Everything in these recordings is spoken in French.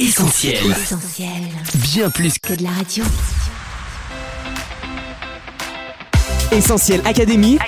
Essentiel. Essentiel. Bien plus Que de la radio. Essentiel Académie.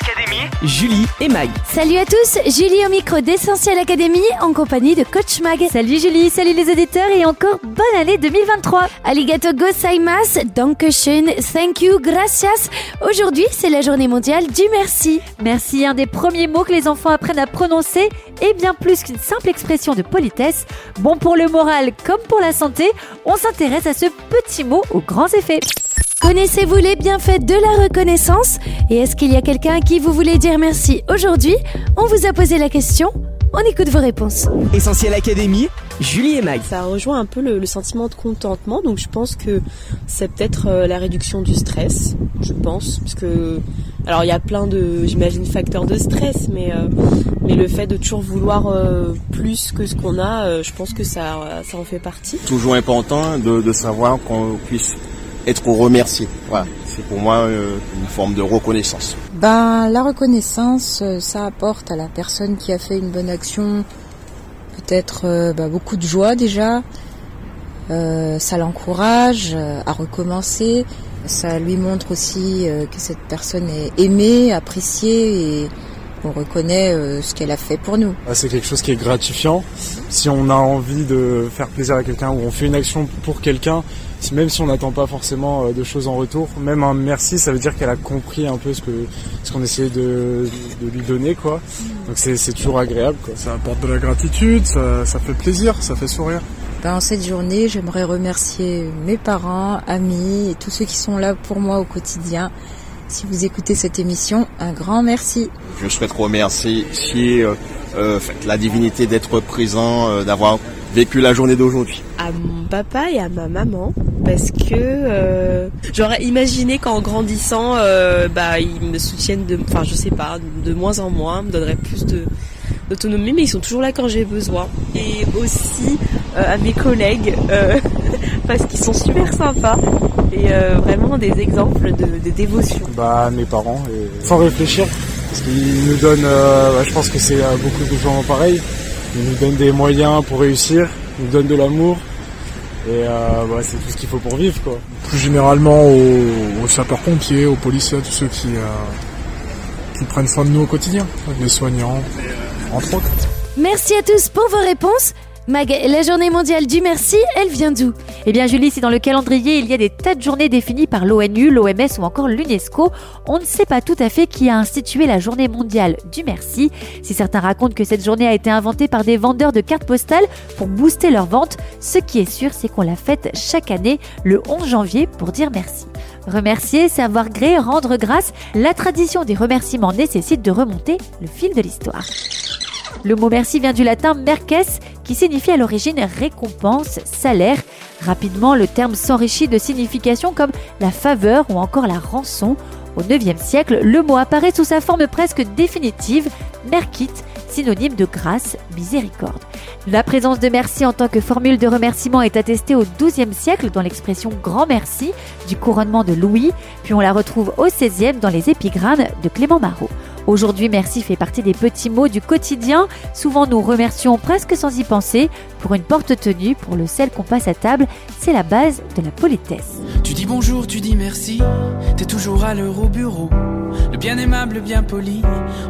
Julie et Mag. Salut à tous, Julie au micro d'Essentiel Academy en compagnie de Coach Mag. Salut Julie, salut les auditeurs et encore bonne année 2023. Arigato gozaimasu, dankeschön, thank you, gracias. Aujourd'hui, c'est la journée mondiale du merci. Merci, un des premiers mots que les enfants apprennent à prononcer et bien plus qu'une simple expression de politesse. Bon pour le moral comme pour la santé, on s'intéresse à ce petit mot aux grands effets. Connaissez-vous les bienfaits de la reconnaissance? Et est-ce qu'il y a quelqu'un à qui vous voulez dire merci aujourd'hui? On vous a posé la question, on écoute vos réponses. Essentiel Académie. Julie et Mag. Ça rejoint un peu le, le sentiment de contentement, donc je pense que c'est peut-être euh, la réduction du stress, je pense, parce que alors il y a plein de, j'imagine, facteurs de stress, mais euh, mais le fait de toujours vouloir euh, plus que ce qu'on a, euh, je pense que ça ça en fait partie. toujours important de, de savoir qu'on puisse être remercié. Voilà, c'est pour moi euh, une forme de reconnaissance. Ben, la reconnaissance, euh, ça apporte à la personne qui a fait une bonne action peut-être euh, ben, beaucoup de joie déjà. Ça l'encourage à recommencer. Ça lui montre aussi que cette personne est aimée, appréciée et on reconnaît euh, ce qu'elle a fait pour nous. Ah, C'est quelque chose qui est gratifiant. Si on a envie de faire plaisir à quelqu'un ou on fait une action pour quelqu'un, même si on n'attend pas forcément euh, de choses en retour, même un merci, ça veut dire qu'elle a compris un peu ce que ce qu'on essayait de, de lui donner, quoi. Donc c'est c'est toujours agréable, quoi. Ça apporte de la gratitude, ça, ça fait plaisir, ça fait sourire. Ben, en cette journée, j'aimerais remercier mes parents, amis et tous ceux qui sont là pour moi au quotidien. Si vous écoutez cette émission, un grand merci. Je souhaite remercier euh, euh, la divinité d'être présent, euh, d'avoir vécu la journée d'aujourd'hui. À mon papa et à ma maman, parce que euh, j'aurais imaginé qu'en grandissant, euh, bah ils me soutiennent de, enfin je sais pas, de moins en moins, me donneraient plus de d'autonomie, mais ils sont toujours là quand j'ai besoin. Et aussi euh, à mes collègues, euh, parce qu'ils sont super sympas et euh, vraiment des exemples de, de dévotion. Bah mes parents, et sans réfléchir, parce qu'ils nous donnent, euh, bah, je pense que c'est euh, beaucoup de gens pareil, ils nous donnent des moyens pour réussir, ils nous donnent de l'amour, et euh, bah, c'est tout ce qu'il faut pour vivre, quoi. Plus généralement aux, aux sapeurs-pompiers, aux policiers, à tous ceux qui, euh, qui prennent soin de nous au quotidien, les soignants, Merci à tous pour vos réponses. Mag, la journée mondiale du merci, elle vient d'où? Eh bien Julie, si dans le calendrier il y a des tas de journées définies par l'ONU, l'OMS ou encore l'UNESCO, on ne sait pas tout à fait qui a institué la journée mondiale du merci. Si certains racontent que cette journée a été inventée par des vendeurs de cartes postales pour booster leurs ventes, ce qui est sûr c'est qu'on la fête chaque année le 11 janvier pour dire merci. Remercier, savoir gré, rendre grâce, la tradition des remerciements nécessite de remonter le fil de l'histoire. Le mot merci vient du latin merces, qui signifie à l'origine récompense, salaire. Rapidement, le terme s'enrichit de significations comme la faveur ou encore la rançon. Au IXe siècle, le mot apparaît sous sa forme presque définitive, merkit, synonyme de grâce, miséricorde. La présence de merci en tant que formule de remerciement est attestée au XIIe siècle dans l'expression grand merci du couronnement de Louis, puis on la retrouve au XVIe dans les épigrammes de Clément Marot. Aujourd'hui, merci fait partie des petits mots du quotidien. Souvent, nous remercions presque sans y penser. Pour une porte tenue, pour le sel qu'on passe à table, c'est la base de la politesse. Tu dis bonjour, tu dis merci, t'es toujours à l'heure au bureau. Le bien aimable, le bien poli,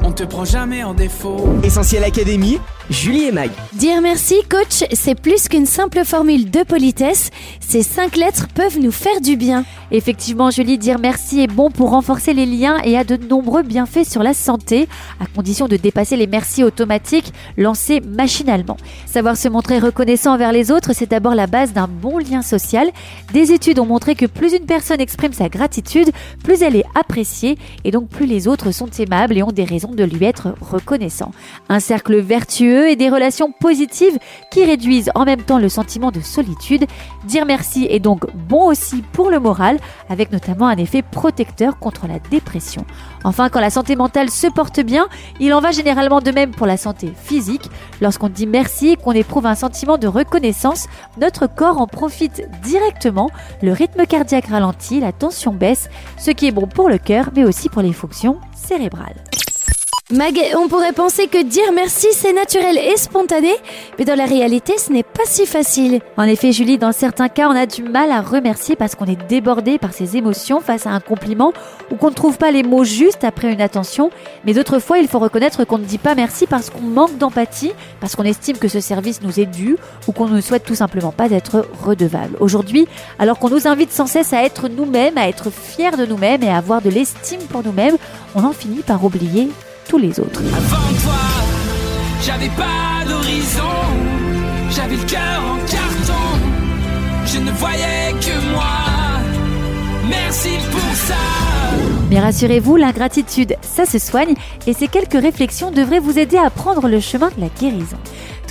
on te prend jamais en défaut. Essentiel Académie. Julie et Mag. Dire merci, coach, c'est plus qu'une simple formule de politesse. Ces cinq lettres peuvent nous faire du bien. Effectivement, Julie, dire merci est bon pour renforcer les liens et a de nombreux bienfaits sur la santé, à condition de dépasser les merci automatiques lancés machinalement. Savoir se montrer reconnaissant envers les autres, c'est d'abord la base d'un bon lien social. Des études ont montré que plus une personne exprime sa gratitude, plus elle est appréciée et donc plus les autres sont aimables et ont des raisons de lui être reconnaissants. Un cercle vertueux et des relations positives qui réduisent en même temps le sentiment de solitude. Dire merci est donc bon aussi pour le moral, avec notamment un effet protecteur contre la dépression. Enfin, quand la santé mentale se porte bien, il en va généralement de même pour la santé physique. Lorsqu'on dit merci et qu'on éprouve un sentiment de reconnaissance, notre corps en profite directement, le rythme cardiaque ralentit, la tension baisse, ce qui est bon pour le cœur mais aussi pour les fonctions cérébrales. Mag, on pourrait penser que dire merci c'est naturel et spontané, mais dans la réalité ce n'est pas si facile. En effet, Julie, dans certains cas, on a du mal à remercier parce qu'on est débordé par ses émotions face à un compliment ou qu'on ne trouve pas les mots justes après une attention. Mais d'autres fois, il faut reconnaître qu'on ne dit pas merci parce qu'on manque d'empathie, parce qu'on estime que ce service nous est dû ou qu'on ne souhaite tout simplement pas être redevable. Aujourd'hui, alors qu'on nous invite sans cesse à être nous-mêmes, à être fiers de nous-mêmes et à avoir de l'estime pour nous-mêmes, on en finit par oublier tous les autres. Avant toi, j'avais pas d'horizon, j'avais le cœur en carton, je ne voyais que moi. Merci pour ça. Mais rassurez-vous, l'ingratitude, ça se soigne et ces quelques réflexions devraient vous aider à prendre le chemin de la guérison.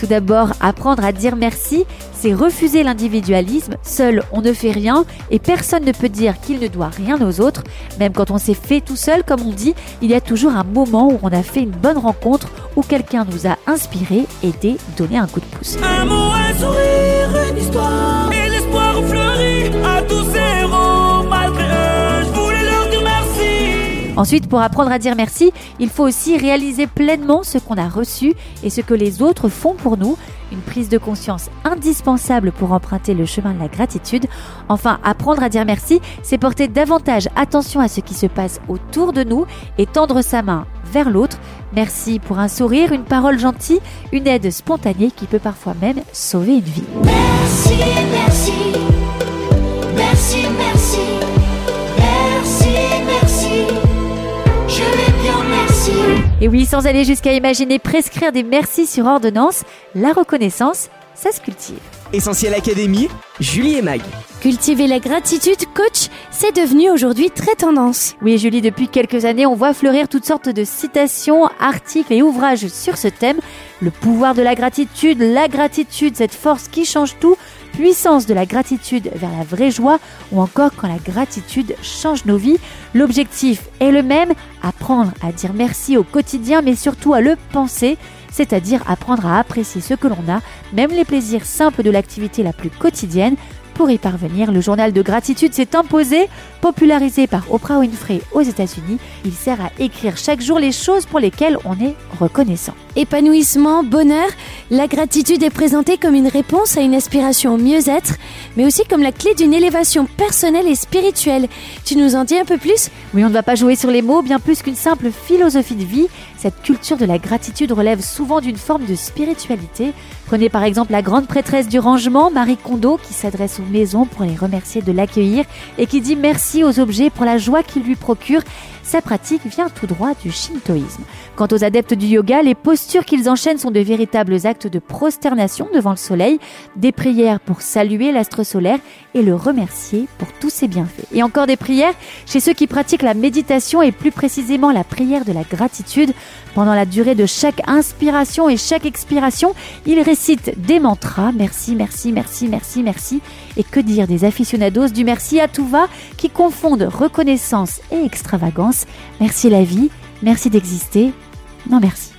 Tout d'abord, apprendre à dire merci, c'est refuser l'individualisme. Seul, on ne fait rien et personne ne peut dire qu'il ne doit rien aux autres. Même quand on s'est fait tout seul, comme on dit, il y a toujours un moment où on a fait une bonne rencontre, où quelqu'un nous a inspiré, aidé, donné un coup de pouce. Ensuite, pour apprendre à dire merci, il faut aussi réaliser pleinement ce qu'on a reçu et ce que les autres font pour nous. Une prise de conscience indispensable pour emprunter le chemin de la gratitude. Enfin, apprendre à dire merci, c'est porter davantage attention à ce qui se passe autour de nous et tendre sa main vers l'autre. Merci pour un sourire, une parole gentille, une aide spontanée qui peut parfois même sauver une vie. Merci, merci, merci, merci, Et oui, sans aller jusqu'à imaginer prescrire des merci sur ordonnance, la reconnaissance, ça se cultive. Essentiel Académie, Julie et Mag. Cultiver la gratitude, coach, c'est devenu aujourd'hui très tendance. Oui, Julie, depuis quelques années, on voit fleurir toutes sortes de citations, articles et ouvrages sur ce thème. Le pouvoir de la gratitude, la gratitude, cette force qui change tout, puissance de la gratitude vers la vraie joie ou encore quand la gratitude change nos vies. L'objectif est le même, apprendre à dire merci au quotidien mais surtout à le penser, c'est-à-dire apprendre à apprécier ce que l'on a, même les plaisirs simples de l'activité la plus quotidienne. Pour y parvenir, le journal de gratitude s'est imposé, popularisé par Oprah Winfrey aux États-Unis. Il sert à écrire chaque jour les choses pour lesquelles on est reconnaissant. Épanouissement, bonheur, la gratitude est présentée comme une réponse à une aspiration au mieux-être, mais aussi comme la clé d'une élévation personnelle et spirituelle. Tu nous en dis un peu plus? Oui, on ne va pas jouer sur les mots, bien plus qu'une simple philosophie de vie. Cette culture de la gratitude relève souvent d'une forme de spiritualité. Prenez par exemple la grande prêtresse du rangement, Marie Kondo, qui s'adresse aux maisons pour les remercier de l'accueillir et qui dit merci aux objets pour la joie qu'ils lui procurent. Sa pratique vient tout droit du shintoïsme. Quant aux adeptes du yoga, les postures qu'ils enchaînent sont de véritables actes de prosternation devant le soleil, des prières pour saluer l'astre solaire et le remercier pour tous ses bienfaits. Et encore des prières chez ceux qui pratiquent la méditation et plus précisément la prière de la gratitude. Pendant la durée de chaque inspiration et chaque expiration, ils récitent des mantras, merci, merci, merci, merci, merci, et que dire des aficionados du merci à tout va qui confondent reconnaissance et extravagance? Merci la vie, merci d'exister, non merci.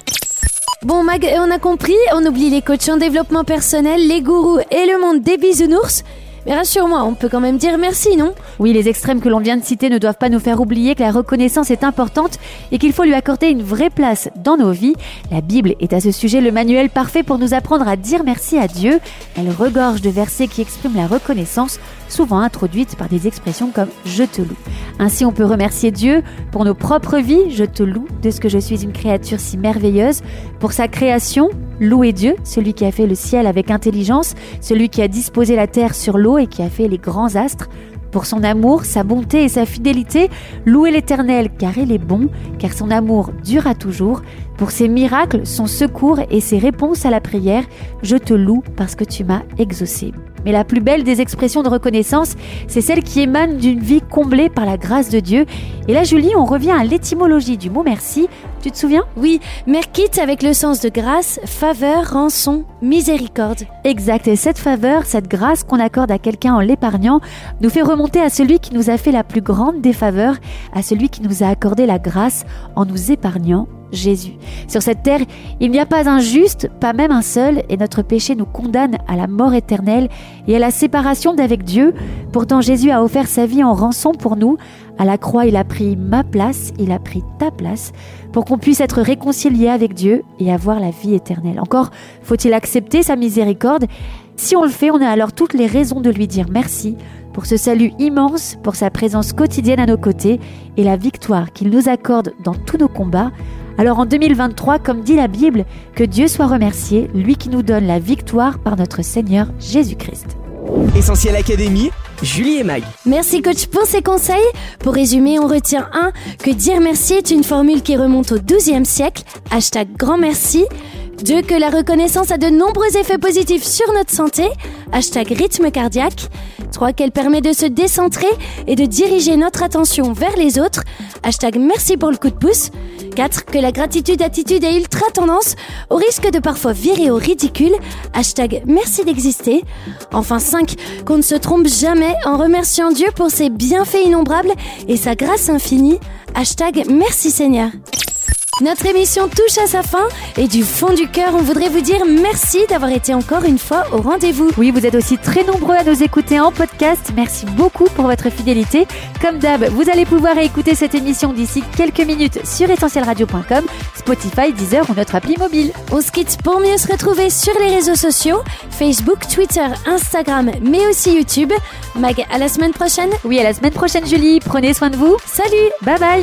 Bon Mag, on a compris, on oublie les coachs en développement personnel, les gourous et le monde des bisounours. Mais rassure-moi, on peut quand même dire merci, non? Oui, les extrêmes que l'on vient de citer ne doivent pas nous faire oublier que la reconnaissance est importante et qu'il faut lui accorder une vraie place dans nos vies. La Bible est à ce sujet le manuel parfait pour nous apprendre à dire merci à Dieu. Elle regorge de versets qui expriment la reconnaissance, souvent introduite par des expressions comme je te loue. Ainsi, on peut remercier Dieu pour nos propres vies, je te loue de ce que je suis une créature si merveilleuse, pour sa création, louer Dieu, celui qui a fait le ciel avec intelligence, celui qui a disposé la terre sur l'eau et qui a fait les grands astres. Pour son amour, sa bonté et sa fidélité, louer l'Éternel car il est bon, car son amour dure à toujours. Pour ses miracles, son secours et ses réponses à la prière, je te loue parce que tu m'as exaucé. Mais la plus belle des expressions de reconnaissance, c'est celle qui émane d'une vie comblée par la grâce de Dieu. Et là, Julie, on revient à l'étymologie du mot merci. Tu te souviens? Oui, merkit avec le sens de grâce, faveur, rançon, miséricorde. Exact, et cette faveur, cette grâce qu'on accorde à quelqu'un en l'épargnant, nous fait remonter à celui qui nous a fait la plus grande des faveurs, à celui qui nous a accordé la grâce en nous épargnant Jésus. Sur cette terre, il n'y a pas un juste, pas même un seul, et notre péché nous condamne à la mort éternelle et à la séparation d'avec Dieu. Pourtant Jésus a offert sa vie en rançon pour nous. À la croix, il a pris ma place, il a pris ta place, pour qu'on puisse être réconcilié avec Dieu et avoir la vie éternelle. Encore faut-il accepter sa miséricorde. Si on le fait, on a alors toutes les raisons de lui dire merci pour ce salut immense, pour sa présence quotidienne à nos côtés et la victoire qu'il nous accorde dans tous nos combats. Alors en 2023, comme dit la Bible, que Dieu soit remercié, lui qui nous donne la victoire par notre Seigneur Jésus-Christ. Essentiel Académie, Julie et Mag. Merci coach pour ces conseils. Pour résumer, on retient 1. Que dire merci est une formule qui remonte au XIIe siècle. Hashtag grand merci. 2. Que la reconnaissance a de nombreux effets positifs sur notre santé. Hashtag rythme cardiaque. 3. Qu'elle permet de se décentrer et de diriger notre attention vers les autres. Hashtag merci pour le coup de pouce. 4. Que la gratitude attitude est ultra tendance au risque de parfois virer au ridicule. Hashtag merci d'exister. Enfin 5. Qu'on ne se trompe jamais en remerciant Dieu pour ses bienfaits innombrables et sa grâce infinie. Hashtag merci Seigneur. Notre émission touche à sa fin et du fond du cœur, on voudrait vous dire merci d'avoir été encore une fois au rendez-vous. Oui, vous êtes aussi très nombreux à nous écouter en podcast. Merci beaucoup pour votre fidélité. Comme d'hab, vous allez pouvoir écouter cette émission d'ici quelques minutes sur essentielradio.com, Spotify, Deezer ou notre appli mobile. On se quitte pour mieux se retrouver sur les réseaux sociaux, Facebook, Twitter, Instagram, mais aussi YouTube. Mag, à la semaine prochaine. Oui, à la semaine prochaine Julie. Prenez soin de vous. Salut, bye bye.